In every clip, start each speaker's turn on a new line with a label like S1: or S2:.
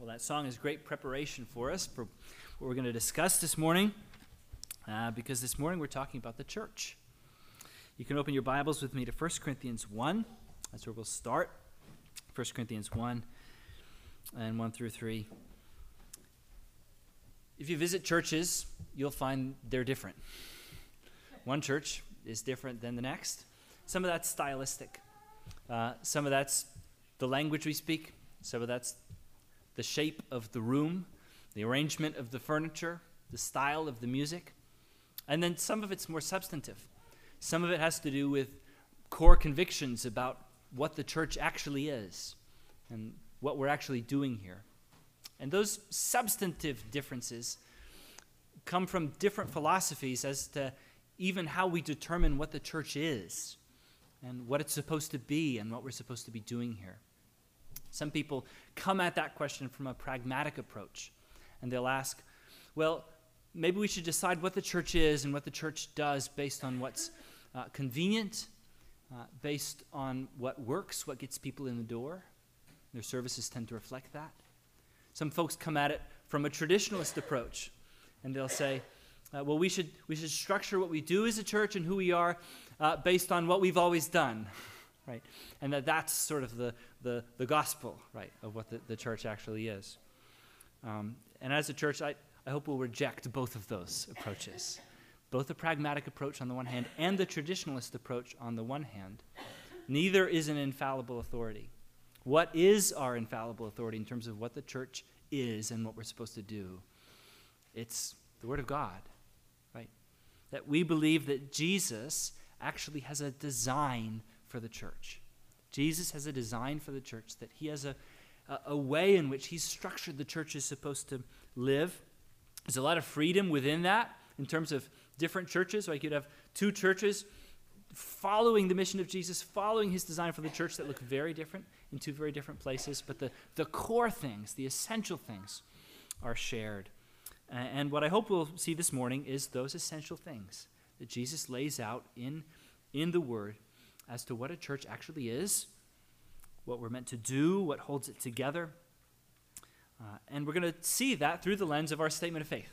S1: Well, that song is great preparation for us for what we're going to discuss this morning, uh, because this morning we're talking about the church. You can open your Bibles with me to 1 Corinthians 1. That's where we'll start. 1 Corinthians 1 and 1 through 3. If you visit churches, you'll find they're different. One church is different than the next. Some of that's stylistic, uh, some of that's the language we speak, some of that's the shape of the room, the arrangement of the furniture, the style of the music. And then some of it's more substantive. Some of it has to do with core convictions about what the church actually is and what we're actually doing here. And those substantive differences come from different philosophies as to even how we determine what the church is and what it's supposed to be and what we're supposed to be doing here. Some people come at that question from a pragmatic approach, and they'll ask, well, maybe we should decide what the church is and what the church does based on what's uh, convenient, uh, based on what works, what gets people in the door. Their services tend to reflect that. Some folks come at it from a traditionalist approach, and they'll say, uh, well, we should, we should structure what we do as a church and who we are uh, based on what we've always done right? And that that's sort of the, the, the gospel, right, of what the, the church actually is. Um, and as a church, I, I hope we'll reject both of those approaches both the pragmatic approach on the one hand and the traditionalist approach on the one hand. Neither is an infallible authority. What is our infallible authority in terms of what the church is and what we're supposed to do? It's the Word of God, right? That we believe that Jesus actually has a design for the church. Jesus has a design for the church, that he has a, a, a way in which he's structured the church is supposed to live. There's a lot of freedom within that in terms of different churches. So I could have two churches following the mission of Jesus, following his design for the church that look very different in two very different places, but the, the core things, the essential things, are shared. And what I hope we'll see this morning is those essential things that Jesus lays out in, in the Word as to what a church actually is, what we're meant to do, what holds it together. Uh, and we're going to see that through the lens of our statement of faith.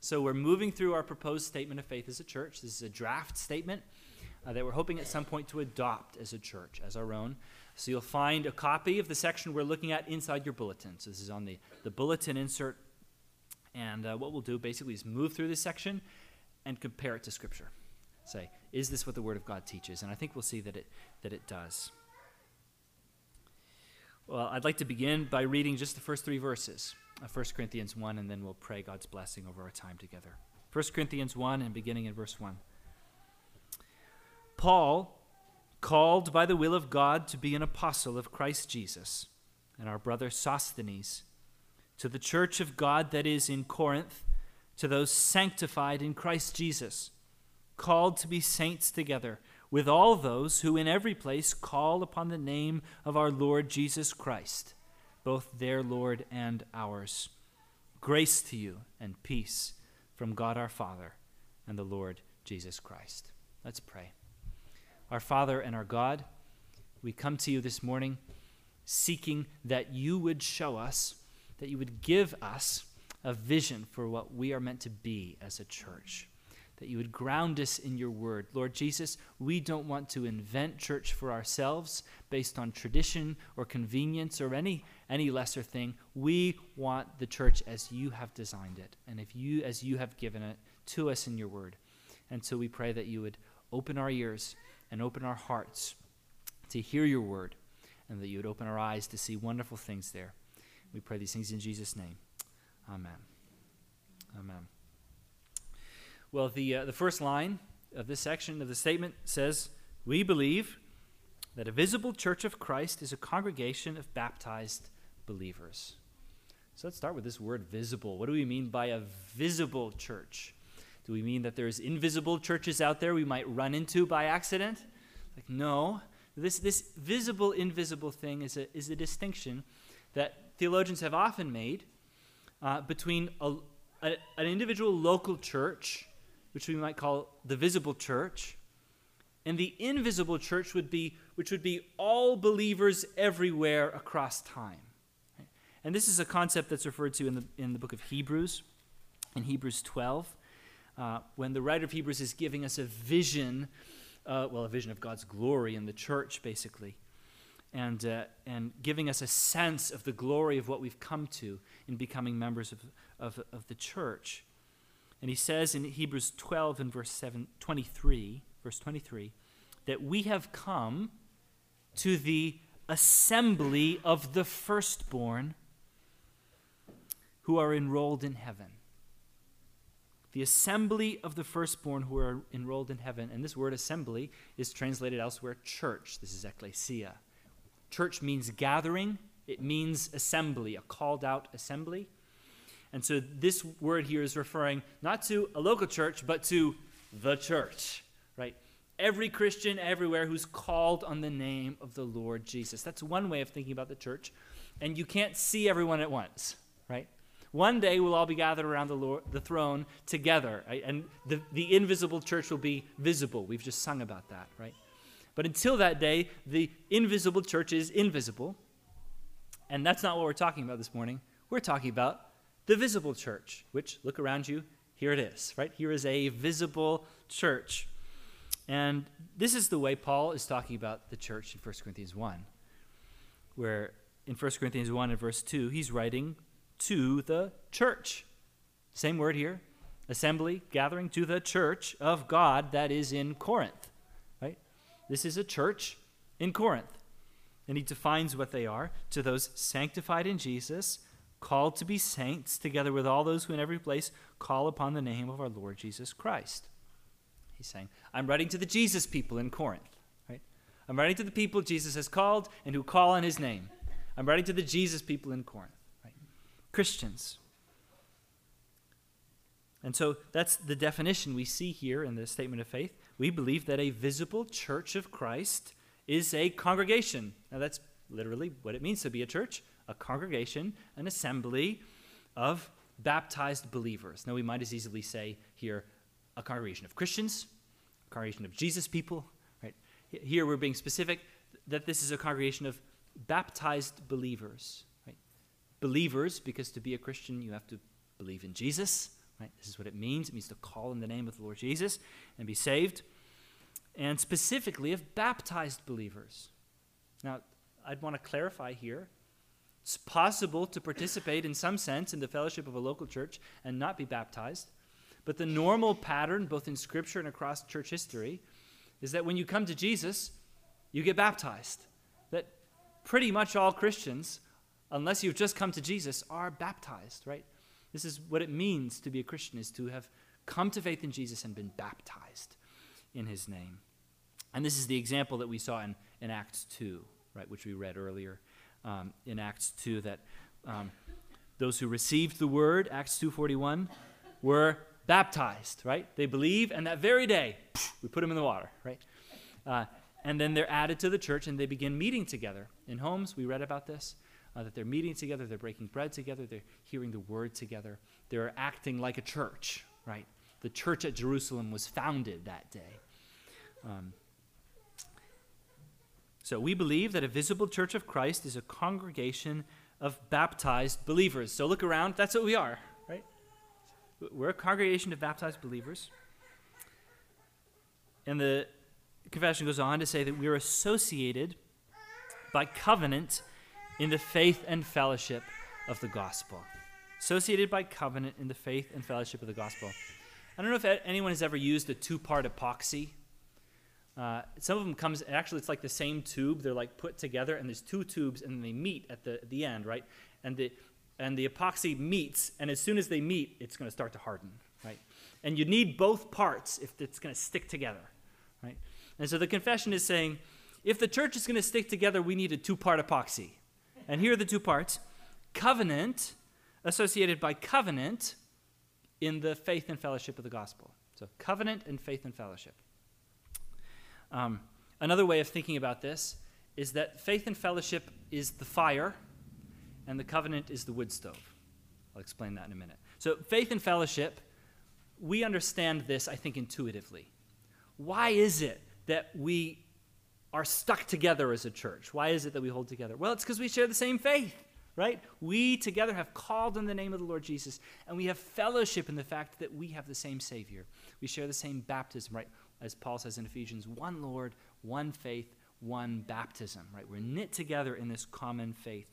S1: So we're moving through our proposed statement of faith as a church. This is a draft statement uh, that we're hoping at some point to adopt as a church, as our own. So you'll find a copy of the section we're looking at inside your bulletin. So this is on the, the bulletin insert. And uh, what we'll do basically is move through this section and compare it to Scripture say, is this what the Word of God teaches? And I think we'll see that it, that it does. Well, I'd like to begin by reading just the first three verses of 1 Corinthians 1, and then we'll pray God's blessing over our time together. 1 Corinthians 1, and beginning in verse 1. Paul, called by the will of God to be an apostle of Christ Jesus, and our brother Sosthenes, to the church of God that is in Corinth, to those sanctified in Christ Jesus called to be saints together with all those who in every place call upon the name of our Lord Jesus Christ, both their Lord and ours. Grace to you and peace from God our Father and the Lord Jesus Christ. Let's pray. Our Father and our God, we come to you this morning seeking that you would show us, that you would give us a vision for what we are meant to be as a church that you would ground us in your word. Lord Jesus, we don't want to invent church for ourselves based on tradition or convenience or any, any lesser thing. We want the church as you have designed it and if you as you have given it to us in your word. And so we pray that you would open our ears and open our hearts to hear your word and that you would open our eyes to see wonderful things there. We pray these things in Jesus' name. Amen. Amen. Well, the, uh, the first line of this section of the statement says, We believe that a visible church of Christ is a congregation of baptized believers. So let's start with this word visible. What do we mean by a visible church? Do we mean that there's invisible churches out there we might run into by accident? Like, no. This, this visible, invisible thing is a, is a distinction that theologians have often made uh, between a, a, an individual local church which we might call the visible church, and the invisible church would be which would be all believers everywhere across time. And this is a concept that's referred to in the, in the book of Hebrews, in Hebrews 12, uh, when the writer of Hebrews is giving us a vision, uh, well, a vision of God's glory in the church, basically, and, uh, and giving us a sense of the glory of what we've come to in becoming members of, of, of the church. And he says in Hebrews 12 and verse 7, 23, verse 23, that we have come to the assembly of the firstborn who are enrolled in heaven. The assembly of the firstborn who are enrolled in heaven. And this word assembly is translated elsewhere church. This is ecclesia. Church means gathering, it means assembly, a called out assembly. And so this word here is referring not to a local church, but to the church, right? Every Christian everywhere who's called on the name of the Lord Jesus. That's one way of thinking about the church. And you can't see everyone at once, right? One day we'll all be gathered around the, Lord, the throne together, right? and the, the invisible church will be visible. We've just sung about that, right? But until that day, the invisible church is invisible. And that's not what we're talking about this morning. We're talking about the visible church, which, look around you, here it is, right? Here is a visible church. And this is the way Paul is talking about the church in 1 Corinthians 1, where in 1 Corinthians 1 and verse 2, he's writing to the church. Same word here assembly, gathering to the church of God that is in Corinth. Right? This is a church in Corinth. And he defines what they are to those sanctified in Jesus, called to be saints, together with all those who in every place call upon the name of our Lord Jesus Christ. He's saying, I'm writing to the Jesus people in Corinth. Right? I'm writing to the people Jesus has called and who call on his name. I'm writing to the Jesus people in Corinth. Christians. And so that's the definition we see here in the statement of faith. We believe that a visible church of Christ is a congregation. Now, that's literally what it means to be a church a congregation, an assembly of baptized believers. Now, we might as easily say here a congregation of Christians, a congregation of Jesus people. Right? Here we're being specific that this is a congregation of baptized believers believers, because to be a Christian, you have to believe in Jesus. Right? This is what it means. It means to call in the name of the Lord Jesus and be saved. And specifically of baptized believers. Now, I'd want to clarify here. It's possible to participate in some sense in the fellowship of a local church and not be baptized. But the normal pattern, both in Scripture and across church history, is that when you come to Jesus, you get baptized. That pretty much all Christians unless you've just come to Jesus, are baptized, right? This is what it means to be a Christian, is to have come to faith in Jesus and been baptized in his name. And this is the example that we saw in, in Acts 2, right, which we read earlier um, in Acts 2, that um, those who received the word, Acts 2.41, were baptized, right? They believe, and that very day, we put them in the water, right? Uh, and then they're added to the church and they begin meeting together in homes. We read about this uh, that they're meeting together, they're breaking bread together, they're hearing the word together, they're acting like a church, right? The church at Jerusalem was founded that day. Um, so we believe that a visible church of Christ is a congregation of baptized believers. So look around, that's what we are, right? We're a congregation of baptized believers. And the confession goes on to say that we're associated by covenant in the faith and fellowship of the gospel. Associated by covenant in the faith and fellowship of the gospel. I don't know if anyone has ever used a two-part epoxy. Uh, some of them comes actually it's like the same tube. They're like put together, and there's two tubes, and they meet at the the end, right? And the and the epoxy meets, and as soon as they meet, it's going to start to harden, right? And you need both parts if it's going to stick together, right? And so the confession is saying, if the church is going to stick together, we need a two-part epoxy. And here are the two parts covenant, associated by covenant in the faith and fellowship of the gospel. So, covenant and faith and fellowship. Um, another way of thinking about this is that faith and fellowship is the fire, and the covenant is the wood stove. I'll explain that in a minute. So, faith and fellowship, we understand this, I think, intuitively. Why is it that we are stuck together as a church. Why is it that we hold together? Well, it's because we share the same faith, right? We together have called on the name of the Lord Jesus, and we have fellowship in the fact that we have the same Savior. We share the same baptism, right? As Paul says in Ephesians, one Lord, one faith, one baptism, right? We're knit together in this common faith.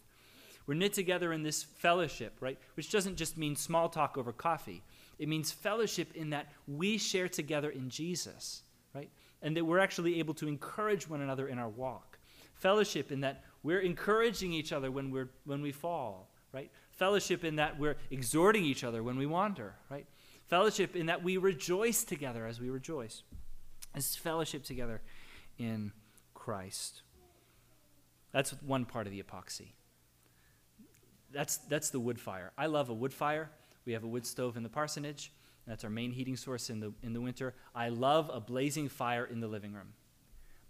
S1: We're knit together in this fellowship, right? Which doesn't just mean small talk over coffee. It means fellowship in that we share together in Jesus, right? And that we're actually able to encourage one another in our walk. Fellowship in that we're encouraging each other when, we're, when we fall, right? Fellowship in that we're exhorting each other when we wander, right? Fellowship in that we rejoice together as we rejoice. This fellowship together in Christ. That's one part of the epoxy. That's, that's the wood fire. I love a wood fire. We have a wood stove in the parsonage. That's our main heating source in the, in the winter. I love a blazing fire in the living room.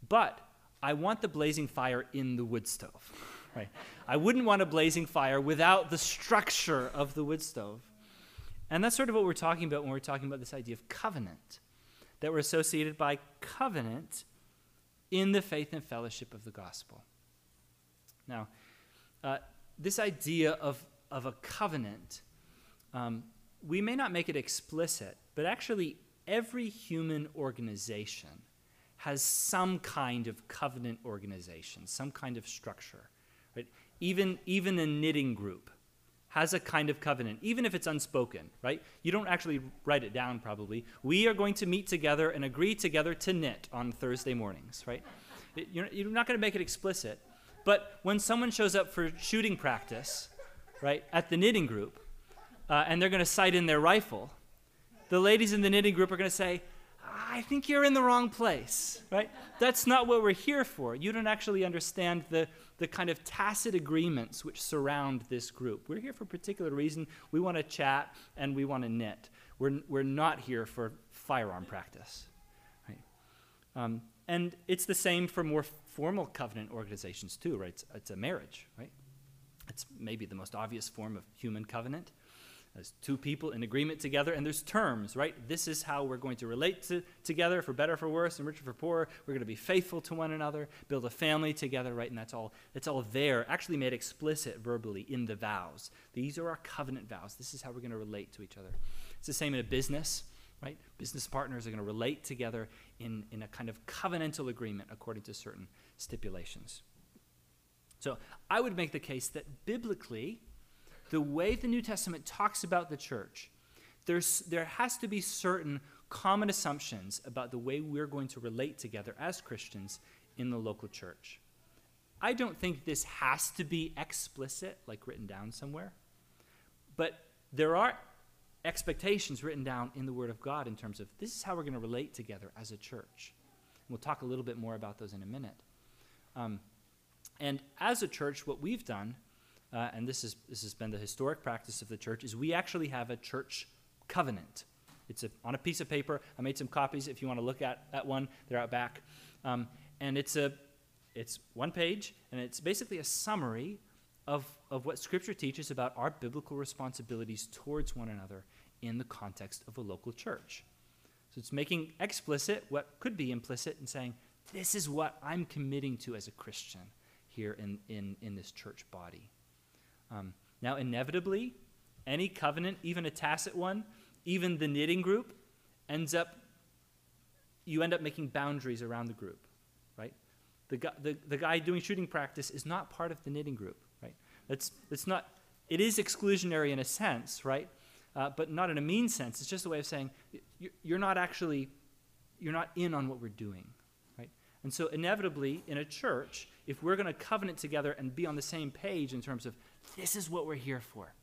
S1: But I want the blazing fire in the wood stove. Right? I wouldn't want a blazing fire without the structure of the wood stove. And that's sort of what we're talking about when we're talking about this idea of covenant, that we're associated by covenant in the faith and fellowship of the gospel. Now, uh, this idea of, of a covenant, um, we may not make it explicit, but actually, every human organization has some kind of covenant organization, some kind of structure. Right? Even, even a knitting group has a kind of covenant, even if it's unspoken, right? You don't actually write it down, probably. We are going to meet together and agree together to knit on Thursday mornings, right? You're, not going to make it explicit. But when someone shows up for shooting practice, right, at the knitting group, uh, and they're going to sight in their rifle, the ladies in the knitting group are going to say, I think you're in the wrong place, right? That's not what we're here for. You don't actually understand the, the kind of tacit agreements which surround this group. We're here for a particular reason. We want to chat and we want to knit. We're, we're not here for firearm practice, right? Um, and it's the same for more formal covenant organizations, too, right? It's, it's a marriage, right? It's maybe the most obvious form of human covenant. There's two people in agreement together, and there's terms, right? This is how we're going to relate to, together, for better, for worse, and richer, for poorer. We're going to be faithful to one another, build a family together, right? And that's all. that's all there, actually made explicit verbally in the vows. These are our covenant vows. This is how we're going to relate to each other. It's the same in a business, right? Business partners are going to relate together in, in a kind of covenantal agreement according to certain stipulations. So I would make the case that biblically, the way the New Testament talks about the church, there's, there has to be certain common assumptions about the way we're going to relate together as Christians in the local church. I don't think this has to be explicit, like written down somewhere, but there are expectations written down in the Word of God in terms of this is how we're going to relate together as a church. And we'll talk a little bit more about those in a minute. Um, and as a church, what we've done, uh, and this, is, this has been the historic practice of the church, is we actually have a church covenant. It's a, on a piece of paper. I made some copies if you want to look at that one. They're out back. Um, and it's, a, it's one page, and it's basically a summary of, of what Scripture teaches about our biblical responsibilities towards one another in the context of a local church. So it's making explicit what could be implicit and saying, this is what I'm committing to as a Christian here in, in, in this church body. Um, now, inevitably, any covenant, even a tacit one, even the knitting group, ends up, you end up making boundaries around the group, right? The, guy, the, the guy doing shooting practice is not part of the knitting group, right? That's, that's not, it is exclusionary in a sense, right? Uh, but not in a mean sense. It's just a way of saying you're not actually, you're not in on what we're doing, right? and so, inevitably, in a church, if we're going to covenant together and be on the same page in terms of this is what we're here for,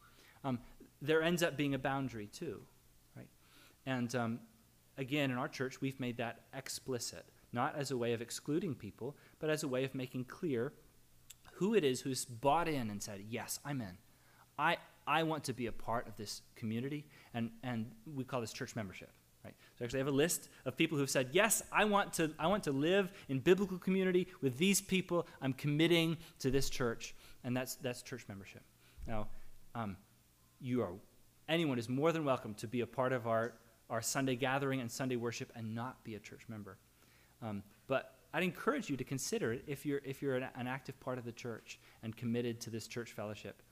S1: um, there ends up being a boundary too, right? And um, again, in our church, we've made that explicit, not as a way of excluding people, but as a way of making clear who it is who's bought in and said, Yes, I'm in. I, I want to be a part of this community, and, and we call this church membership. Right? So actually I have a list of people who've said, yes, I want to, I want to live in biblical community with these people. I'm committing to this church. And that's, that's church membership. Now, um, you are, anyone is more than welcome to be a part of our, our Sunday gathering and Sunday worship and not be a church member. Um, but I'd encourage you to consider it if you're, if you're an, an, active part of the church and committed to this church fellowship.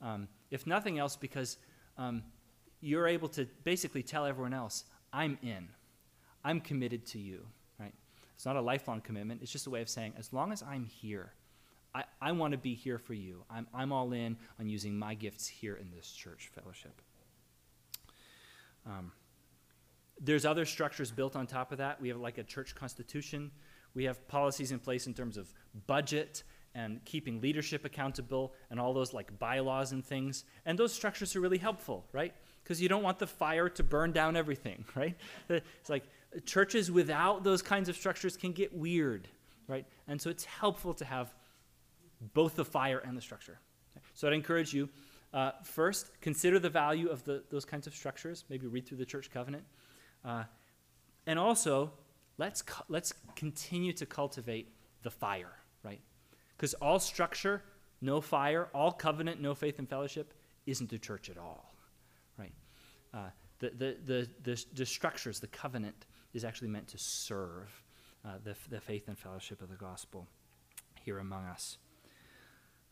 S1: Um, if nothing else, because um, you're able to basically tell everyone else, I'm in. I'm committed to you, right? It's not a lifelong commitment. It's just a way of saying, as long as I'm here, I, I want to be here for you. I'm, I'm all in on using my gifts here in this church fellowship. Um, there's other structures built on top of that. We have like a church constitution. We have policies in place in terms of budget and keeping leadership accountable and all those like bylaws and things. And those structures are really helpful, right? Because you don't want the fire to burn down everything, right? It's like churches without those kinds of structures can get weird, right? And so it's helpful to have both the fire and the structure. So I'd encourage you uh, first, consider the value of the, those kinds of structures. Maybe read through the church covenant. Uh, and also, let's, cu- let's continue to cultivate the fire, right? Because all structure, no fire, all covenant, no faith and fellowship, isn't the church at all, right? Uh, the, the, the, the, the, structures, the covenant, is actually meant to serve uh, the, the faith and fellowship of the gospel here among us.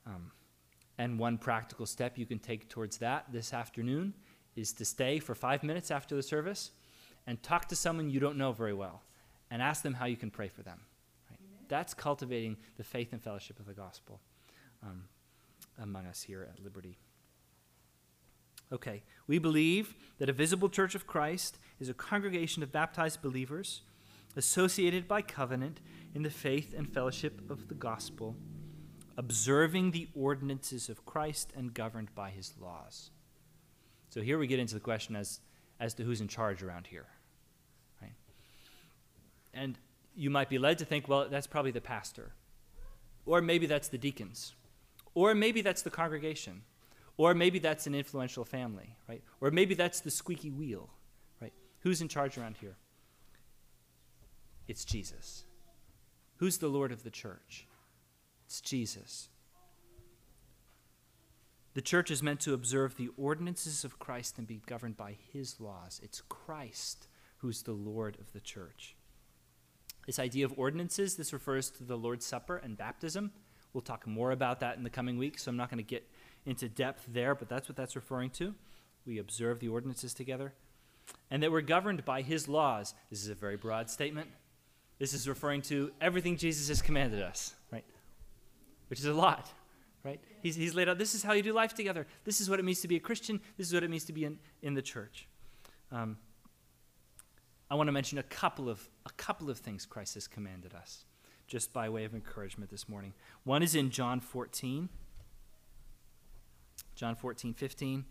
S1: Um, and one practical step you can take towards that this afternoon is to stay for five minutes after the service and talk to someone you don't know very well and ask them how you can pray for them. Right? That's cultivating the faith and fellowship of the gospel um, among us here at Liberty. Okay, we believe that a visible church of Christ is a congregation of baptized believers associated by covenant in the faith and fellowship of the gospel observing the ordinances of Christ and governed by his laws. So here we get into the question as, as to who's in charge around here. Right? And you might be led to think, well, that's probably the pastor. Or maybe that's the deacons. Or maybe that's the congregation. Or maybe that's an influential family, right? Or maybe that's the squeaky wheel, right? Who's in charge around here? It's Jesus. Who's the Lord of the church? It's Jesus. The church is meant to observe the ordinances of Christ and be governed by his laws. It's Christ who's the Lord of the church. This idea of ordinances, this refers to the Lord's Supper and baptism. We'll talk more about that in the coming weeks, so I'm not going to get into depth there, but that's what that's referring to. We observe the ordinances together. And that we're governed by his laws. This is a very broad statement. This is referring to everything Jesus has commanded us, right? Which is a lot, right? He's, he's laid out this is how you do life together. This is what it means to be a Christian. This is what it means to be in, in the church. Um, I want to mention a couple of a couple of things Christ has commanded us, just by way of encouragement this morning. One is in John 14. John 14, 15.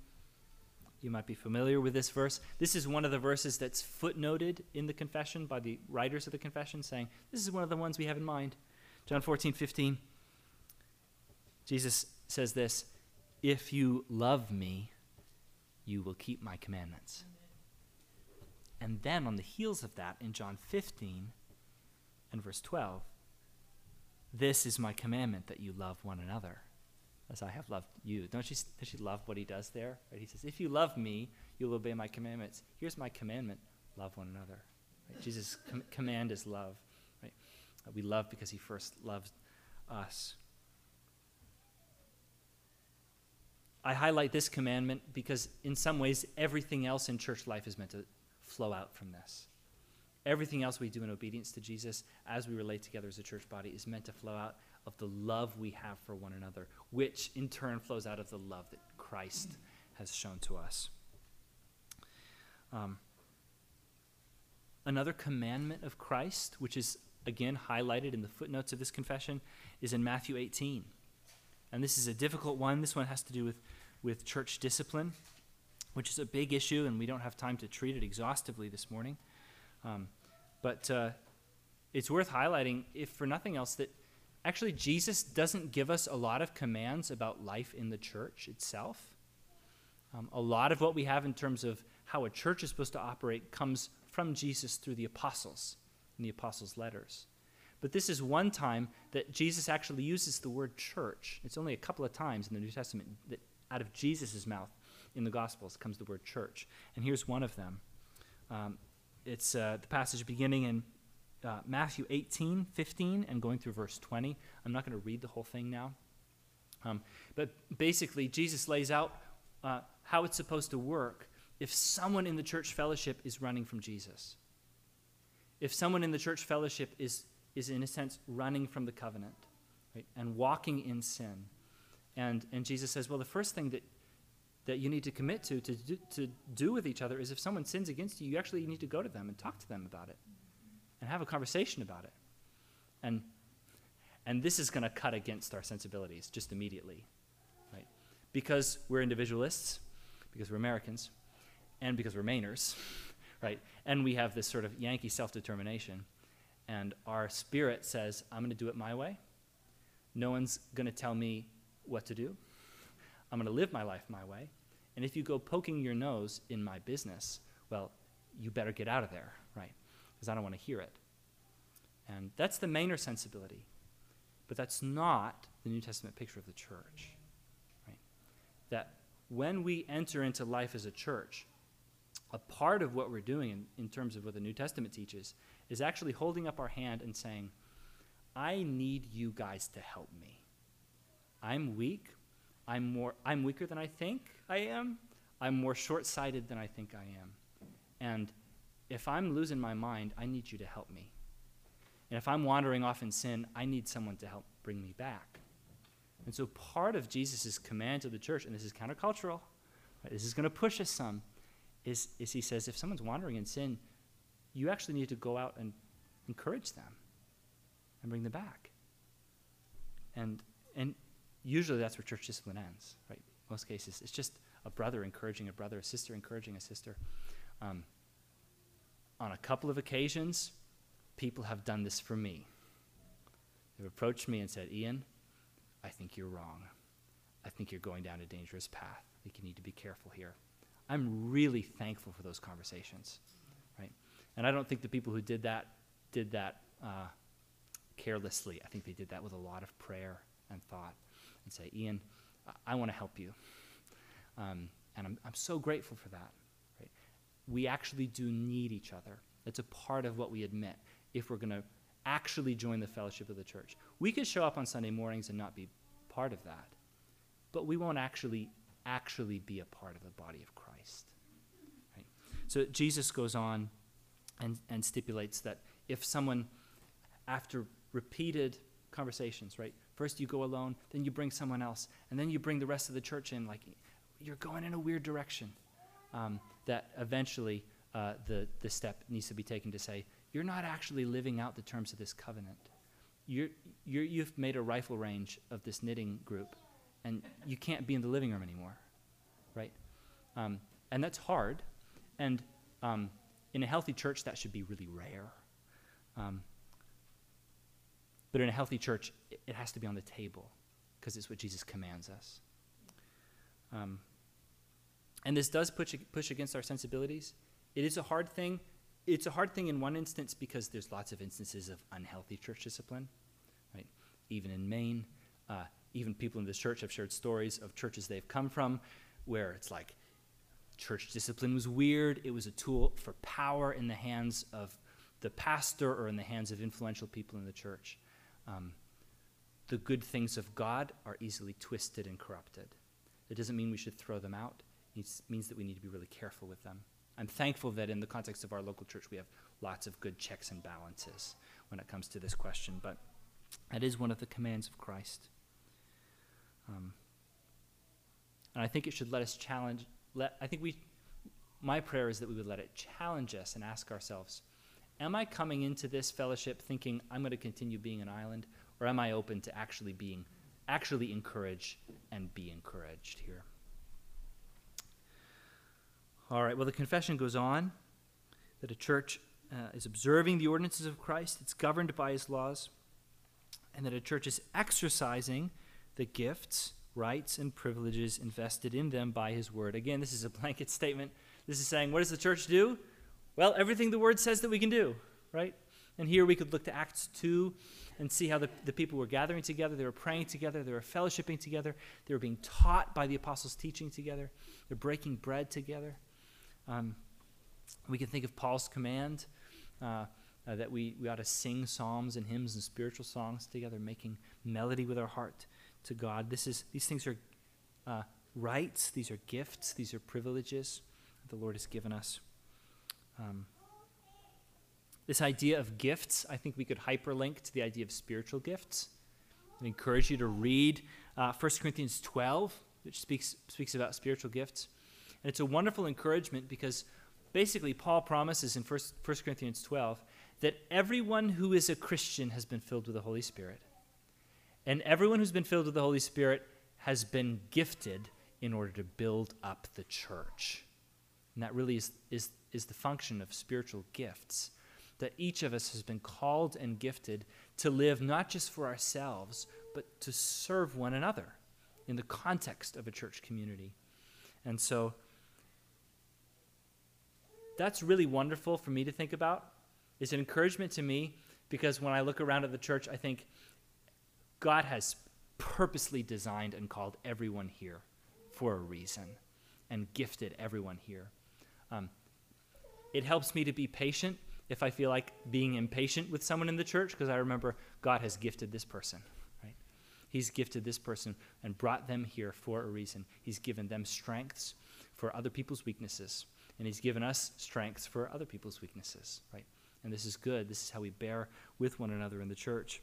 S1: You might be familiar with this verse. This is one of the verses that's footnoted in the confession by the writers of the confession, saying, This is one of the ones we have in mind. John 14, 15. Jesus says this If you love me, you will keep my commandments. And then on the heels of that, in John 15 and verse 12, this is my commandment that you love one another as I have loved you. Don't you, love what he does there? Right? He says, If you love me, you'll obey my commandments. Here's my commandment love one another. Right? Jesus' com- command is love. Right? We love because he first loved us. I highlight this commandment because, in some ways, everything else in church life is meant to flow out from this. Everything else we do in obedience to Jesus as we relate together as a church body is meant to flow out of the love we have for one another, which in turn flows out of the love that Christ has shown to us. Um, another commandment of Christ, which is again highlighted in the footnotes of this confession, is in Matthew 18. And this is a difficult one. This one has to do with, with church discipline, which is a big issue, and we don't have time to treat it exhaustively this morning. Um, but uh, it's worth highlighting, if for nothing else, that actually Jesus doesn't give us a lot of commands about life in the church itself. Um, a lot of what we have in terms of how a church is supposed to operate comes from Jesus through the apostles in the apostles' letters. But this is one time that Jesus actually uses the word church. It's only a couple of times in the New Testament that out of Jesus' mouth in the Gospels comes the word church. And here's one of them. Um, it's uh, the passage beginning in uh, Matthew 18, 15, and going through verse 20. I'm not going to read the whole thing now. Um, but basically, Jesus lays out uh, how it's supposed to work if someone in the church fellowship is running from Jesus. If someone in the church fellowship is, is in a sense, running from the covenant right, and walking in sin. And, and Jesus says, well, the first thing that, that you need to commit to, to do, to do with each other is if someone sins against you, you actually need to go to them and talk to them about it and have a conversation about it. And, and this is going to cut against our sensibilities just immediately, right? Because we're individualists, because we're Americans, and because we're Mainers, right? And we have this sort of Yankee self determination. And our spirit says, I'm going to do it my way. No one's going to tell me what to do. I'm going to live my life my way. And if you go poking your nose in my business, well, you better get out of there, right? Because I don't want to hear it. And that's the Mainer sensibility. But that's not the New Testament picture of the church, right? That when we enter into life as a church, a part of what we're doing in, in terms of what the New Testament teaches is actually holding up our hand and saying, I need you guys to help me. I'm weak. I'm more I'm weaker than I think I am. I'm more short-sighted than I think I am. And if I'm losing my mind, I need you to help me. And if I'm wandering off in sin, I need someone to help bring me back. And so part of Jesus' command to the church, and this is countercultural, right, this is going to push us some, is, is he says, if someone's wandering in sin, you actually need to go out and encourage them and bring them back. And, and usually that's where church discipline ends, right? Most cases, it's just a brother encouraging a brother, a sister encouraging a sister. Um, on a couple of occasions, people have done this for me. They've approached me and said, Ian, I think you're wrong. I think you're going down a dangerous path. I think you need to be careful here. I'm really thankful for those conversations? And I don't think the people who did that did that uh, carelessly. I think they did that with a lot of prayer and thought and say, Ian, I, I want to help you. Um, and I'm, I'm so grateful for that. Right? We actually do need each other. It's a part of what we admit if we're going to actually join the fellowship of the church. We could show up on Sunday mornings and not be part of that, but we won't actually actually be a part of the body of Christ. Right? So Jesus goes on and, and stipulates that if someone, after repeated conversations, right, first you go alone, then you bring someone else, and then you bring the rest of the church in, like you're going in a weird direction, um, that eventually uh, the, the step needs to be taken to say, you're not actually living out the terms of this covenant. You're, you're, you've made a rifle range of this knitting group and you can't be in the living room anymore, right? Um, and that's hard. And um, in a healthy church, that should be really rare. Um, but in a healthy church, it, it, has to be on the table because it's what Jesus commands us. Um, and this does push, push against our sensibilities. It is a hard thing. It's a hard thing in one instance because there's lots of instances of unhealthy church discipline, right? Even in Maine, uh, even people in this church have shared stories of churches they've come from where it's like church discipline was weird. It was a tool for power in the hands of the pastor or in the hands of influential people in the church. Um, the good things of God are easily twisted and corrupted. It doesn't mean we should throw them out, it means that we need to be really careful with them. I'm thankful that in the context of our local church, we have lots of good checks and balances when it comes to this question, but that is one of the commands of Christ. Um, and I think it should let us challenge. Let I think we. My prayer is that we would let it challenge us and ask ourselves: Am I coming into this fellowship thinking I'm going to continue being an island, or am I open to actually being, actually encourage and be encouraged here? All right. Well, the confession goes on that a church uh, is observing the ordinances of Christ. It's governed by His laws, and that a church is exercising the gifts, rights, and privileges invested in them by His Word. Again, this is a blanket statement. This is saying, what does the church do? Well, everything the Word says that we can do, right? And here we could look to Acts 2 and see how the, the people were gathering together. They were praying together. They were fellowshipping together. They were being taught by the apostles' teaching together. They're breaking bread together. Um, we can think of Paul's command uh, uh, that we, we ought to sing psalms and hymns and spiritual songs together, making melody with our heart to God. This is, these things are uh, rights, these are gifts, these are privileges that the Lord has given us. Um, this idea of gifts, I think we could hyperlink to the idea of spiritual gifts. I encourage you to read uh, 1 Corinthians 12, which speaks, speaks about spiritual gifts. And it's a wonderful encouragement because basically Paul promises in 1, 1 Corinthians 12 that everyone who is a Christian has been filled with the Holy Spirit. And everyone who's been filled with the Holy Spirit has been gifted in order to build up the church. And that really is, is, is the function of spiritual gifts. That each of us has been called and gifted to live not just for ourselves, but to serve one another in the context of a church community. And so that's really wonderful for me to think about. It's an encouragement to me because when I look around at the church, I think God has purposely designed and called everyone here for a reason and gifted everyone here. Um, it helps me to be patient if I feel like being impatient with someone in the church because I remember God has gifted this person, right? He's gifted this person and brought them here for a reason. He's given them strengths for other people's weaknesses, and He's given us strengths for other people's weaknesses, right? And this is good. This is how we bear with one another in the church.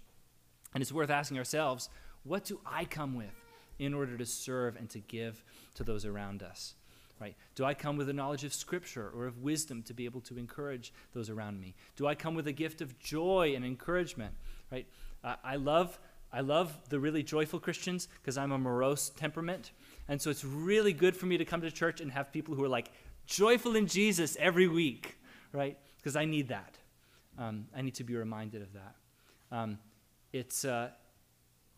S1: And it's worth asking ourselves what do I come with in order to serve and to give to those around us? Right? Do I come with a knowledge of Scripture or of wisdom to be able to encourage those around me? Do I come with a gift of joy and encouragement? Right? Uh, I love I love the really joyful Christians because I'm a morose temperament, and so it's really good for me to come to church and have people who are like joyful in Jesus every week, right? Because I need that. Um, I need to be reminded of that. Um, it's uh,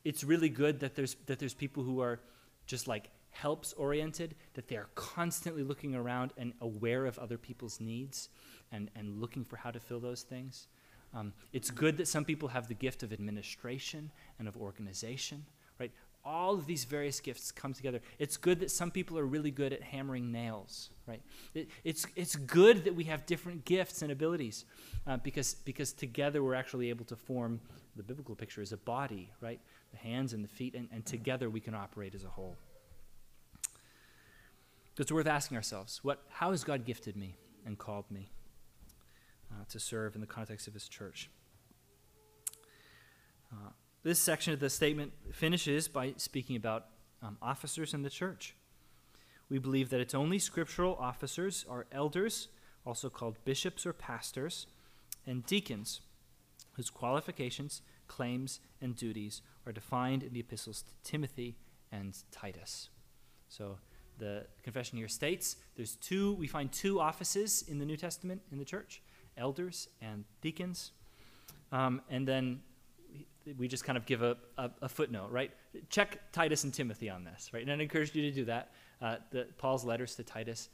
S1: it's really good that there's that there's people who are just like helps oriented that they are constantly looking around and aware of other people's needs and, and looking for how to fill those things. Um, it's good that some people have the gift of administration and of organization right? All of these various gifts come together. It's good that some people are really good at hammering nails right? It, it's, it's good that we have different gifts and abilities uh, because, because together we're actually able to form the biblical picture is a body right the hands and the feet, and, and together we can operate as a whole. It's worth asking ourselves what, how has God gifted me and called me uh, to serve in the context of His church? Uh, this section of the statement finishes by speaking about um, officers in the church. We believe that its only scriptural officers are elders, also called bishops or pastors, and deacons, whose qualifications, claims, and duties are defined in the epistles to Timothy and Titus. So the confession here states there's two, we find two offices in the New Testament in the church elders and deacons. Um, and then we just kind of give a, a, a, footnote, right? Check Titus and Timothy on this, right? And I encourage you to do that. Uh, the, Paul's letters to Titus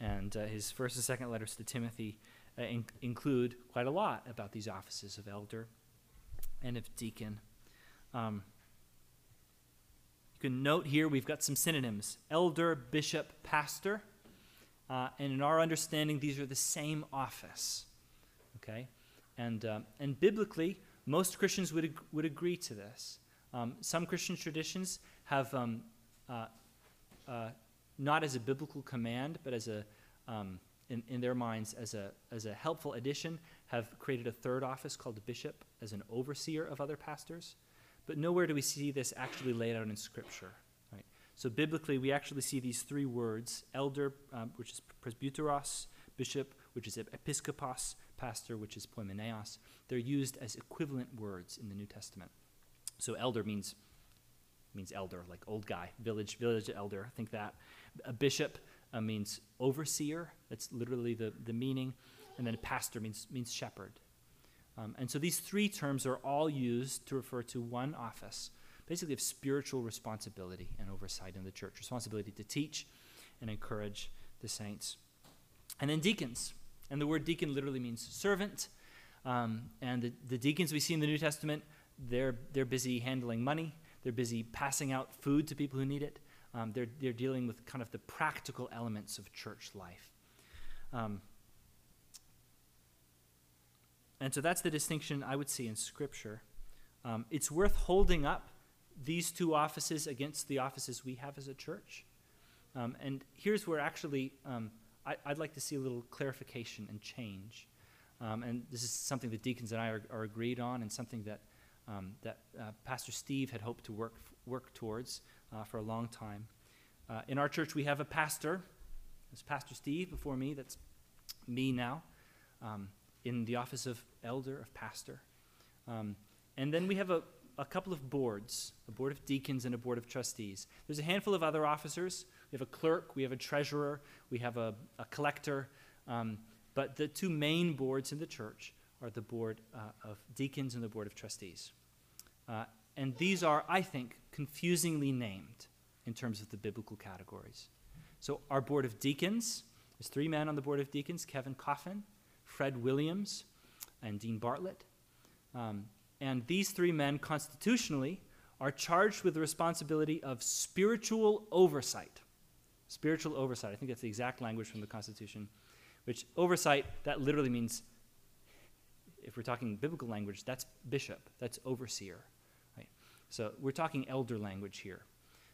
S1: and uh, his first and second letters to Timothy uh, in, include quite a lot about these offices of elder and of deacon. Um, you can note here we've got some synonyms elder, bishop, pastor. Uh, and in our understanding, these are the same office. Okay? And, uh, and biblically, most Christians would, ag- would agree to this. Um, some Christian traditions have, um, uh, uh not as a biblical command, but as a, um, in, in their minds, as a, as a helpful addition, have created a third office called bishop as an overseer of other pastors. But nowhere do we see this actually laid out in Scripture. Right? So biblically, we actually see these three words elder, um, which is presbyteros, bishop, which is episkopos, pastor, which is poimeneos. They're used as equivalent words in the New Testament. So elder means means elder, like old guy, village village elder. I think that. A bishop uh, means overseer. That's literally the, the meaning. And then pastor means means shepherd. Um, and so these three terms are all used to refer to one office, basically of spiritual responsibility and oversight in the church, responsibility to teach and encourage the saints. And then deacons. And the word deacon literally means servant. Um, and the, the deacons we see in the New Testament, they're, they're busy handling money, they're busy passing out food to people who need it. Um, they're, they're dealing with kind of the practical elements of church life. Um, and so that's the distinction I would see in Scripture. Um, it's worth holding up these two offices against the offices we have as a church. Um, and here's where actually um, I, would like to see a little clarification and change. Um, and this is something that deacons and I are, are agreed on, and something that, that uh, Pastor Steve had hoped to work, work towards uh, for a long time. Uh, in our church, we have a pastor. It's Pastor Steve before me, that's me now, um, in the office of elder, of pastor. Um, and then we have a, a couple of boards a board of deacons and a board of trustees. There's a handful of other officers. We have a clerk, we have a treasurer, we have a, a collector. Um, but the two main boards in the church are the board uh, of deacons and the board of trustees. Uh, and these are, I think, confusingly named in terms of the biblical categories. So, our board of deacons, there's three men on the board of deacons Kevin Coffin, Fred Williams, and Dean Bartlett. Um, and these three men, constitutionally, are charged with the responsibility of spiritual oversight. Spiritual oversight. I think that's the exact language from the Constitution which oversight, that literally means, if we're talking biblical language, that's bishop, that's overseer. So we're talking elder language here.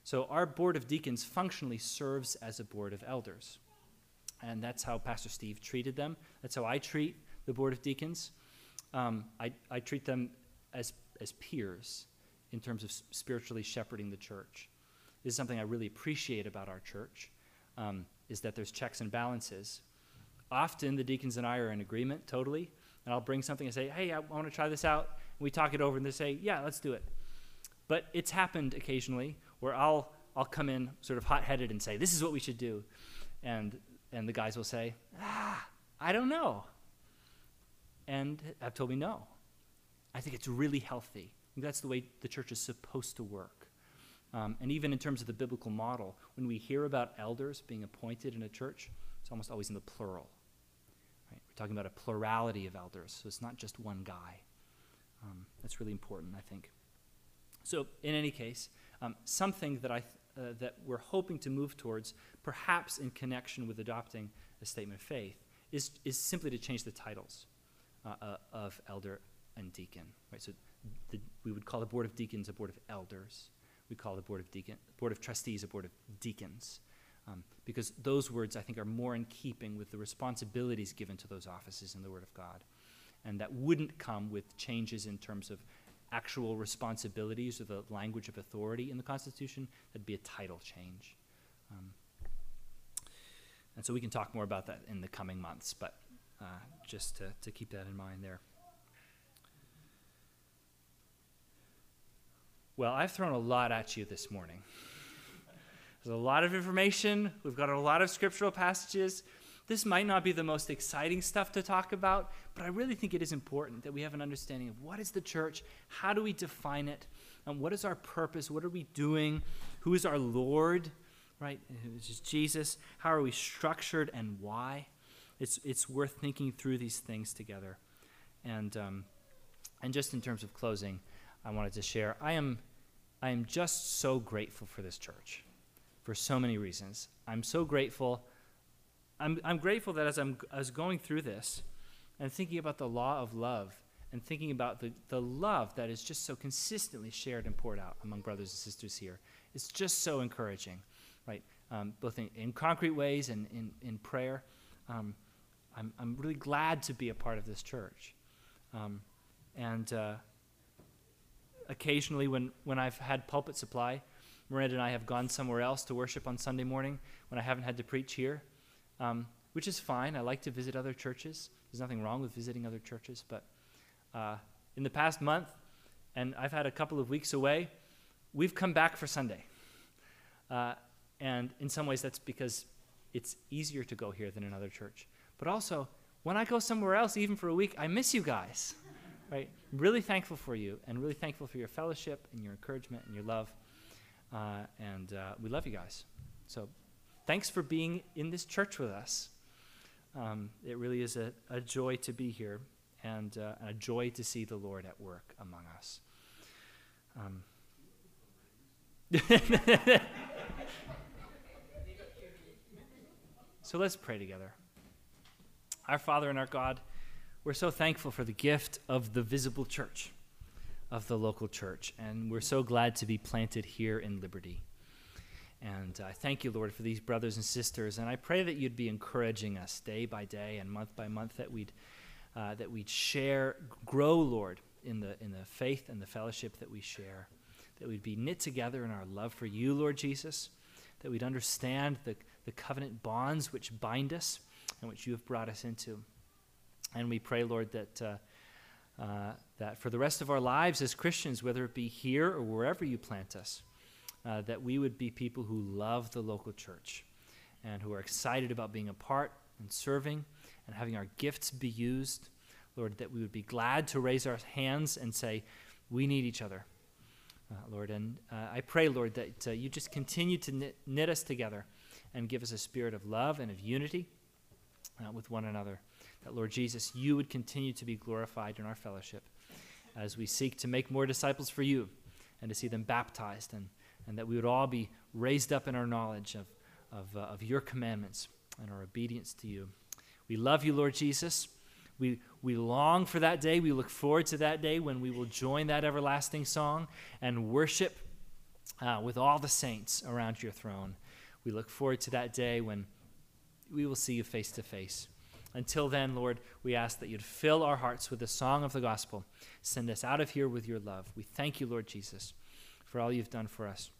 S1: So our board of deacons functionally serves as a board of elders. And that's how Pastor Steve treated them. That's how I treat the board of deacons. Um, I, I treat them as, as peers in terms of spiritually shepherding the church. This is something I really appreciate about our church, um, is that there's checks and balances often the deacons and I are in agreement totally. And I'll bring something and say, hey, I want to try this out. And we talk it over and they say, yeah, let's do it. But it's happened occasionally where I'll, I'll come in sort of hot headed and say, this is what we should do. And, and the guys will say, ah, I don't know. And have told me no. I think it's really healthy. that's the way the church is supposed to work. Um, and even in terms of the biblical model, when we hear about elders being appointed in a church, it's almost always in the plural. We're talking about a plurality of elders, so it's not just one guy. Um, that's really important, I think. So, in any case, um, something that, I th- uh, that we're hoping to move towards, perhaps in connection with adopting a statement of faith, is, is simply to change the titles uh, uh, of elder and deacon. Right? So, the, we would call the board of deacons a board of elders. We call the board of deacon, board of trustees a board of deacons um, because those words, I think, are more in keeping with the responsibilities given to those offices in the Word of God. And that wouldn't come with changes in terms of actual responsibilities or the language of authority in the Constitution. That'd be a title change. Um, and so we can talk more about that in the coming months, but uh, just to, to keep that in mind there. Well, I've thrown a lot at you this morning. There's a lot of information. We've got a lot of scriptural passages. This might not be the most exciting stuff to talk about, but I really think it is important that we have an understanding of what is the church, how do we define it, and what is our purpose, what are we doing, who is our Lord, right? Which is Jesus. How are we structured and why? It's, it's worth thinking through these things together. And, um, and just in terms of closing, I wanted to share I am, I am just so grateful for this church for so many reasons. I'm so grateful. I'm, I'm grateful that as I'm as going through this and thinking about the law of love and thinking about the, the love that is just so consistently shared and poured out among brothers and sisters here, it's just so encouraging, right? Um, both in, in, concrete ways and in, in prayer. Um, I'm, I'm really glad to be a part of this church. Um, and uh, occasionally, when, when I've had pulpit supply, Miranda and I have gone somewhere else to worship on Sunday morning when I haven't had to preach here, um, which is fine. I like to visit other churches. There's nothing wrong with visiting other churches. But uh, in the past month, and I've had a couple of weeks away, we've come back for Sunday. Uh, and in some ways, that's because it's easier to go here than another church. But also, when I go somewhere else, even for a week, I miss you guys. Right? I'm really thankful for you and really thankful for your fellowship and your encouragement and your love. Uh, and uh, we love you guys. So thanks for being in this church with us. Um, it really is a, a, joy to be here and uh, a joy to see the Lord at work among us. Um, so let's pray together. Our Father and our God, we're so thankful for the gift of the visible church. of the local church. And we're so glad to be planted here in Liberty. And I thank you, Lord, for these brothers and sisters. And I pray that you'd be encouraging us day by day and month by month that we'd, uh, that we'd share, grow, Lord, in the, in the faith and the fellowship that we share. That we'd be knit together in our love for you, Lord Jesus. That we'd understand the, the covenant bonds which bind us and which you have brought us into. And we pray, Lord, that, uh, uh, that for the rest of our lives as Christians, whether it be here or wherever you plant us, uh, that we would be people who love the local church and who are excited about being a part and serving and having our gifts be used. Lord, that we would be glad to raise our hands and say, We need each other. Uh, Lord, and uh, I pray, Lord, that uh, you just continue to knit, knit, us together and give us a spirit of love and of unity uh, with one another. That, Lord Jesus, you would continue to be glorified in our fellowship as we seek to make more disciples for you and to see them baptized and and that we would all be raised up in our knowledge of, of, uh, of your commandments and our obedience to you. We love you, Lord Jesus. We, we long for that day. We look forward to that day when we will join that everlasting song and worship uh, with all the saints around your throne. We look forward to that day when we will see you face to face. Until then, Lord, we ask that you'd fill our hearts with the song of the gospel. Send us out of here with your love. We thank you, Lord Jesus for all you've done for us.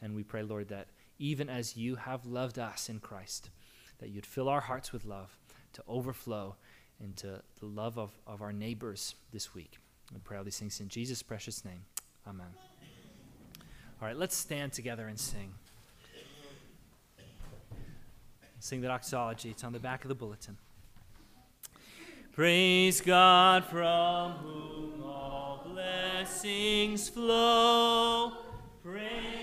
S1: And we pray, Lord, that even as you have loved us in Christ, that you'd fill our hearts with love to overflow into the love of, of our neighbors this week. We pray all these things in Jesus' precious name. Amen. All right, let's stand together and sing. Sing the doxology. It's on the back of the bulletin. Praise God from whom blessings flow. Praise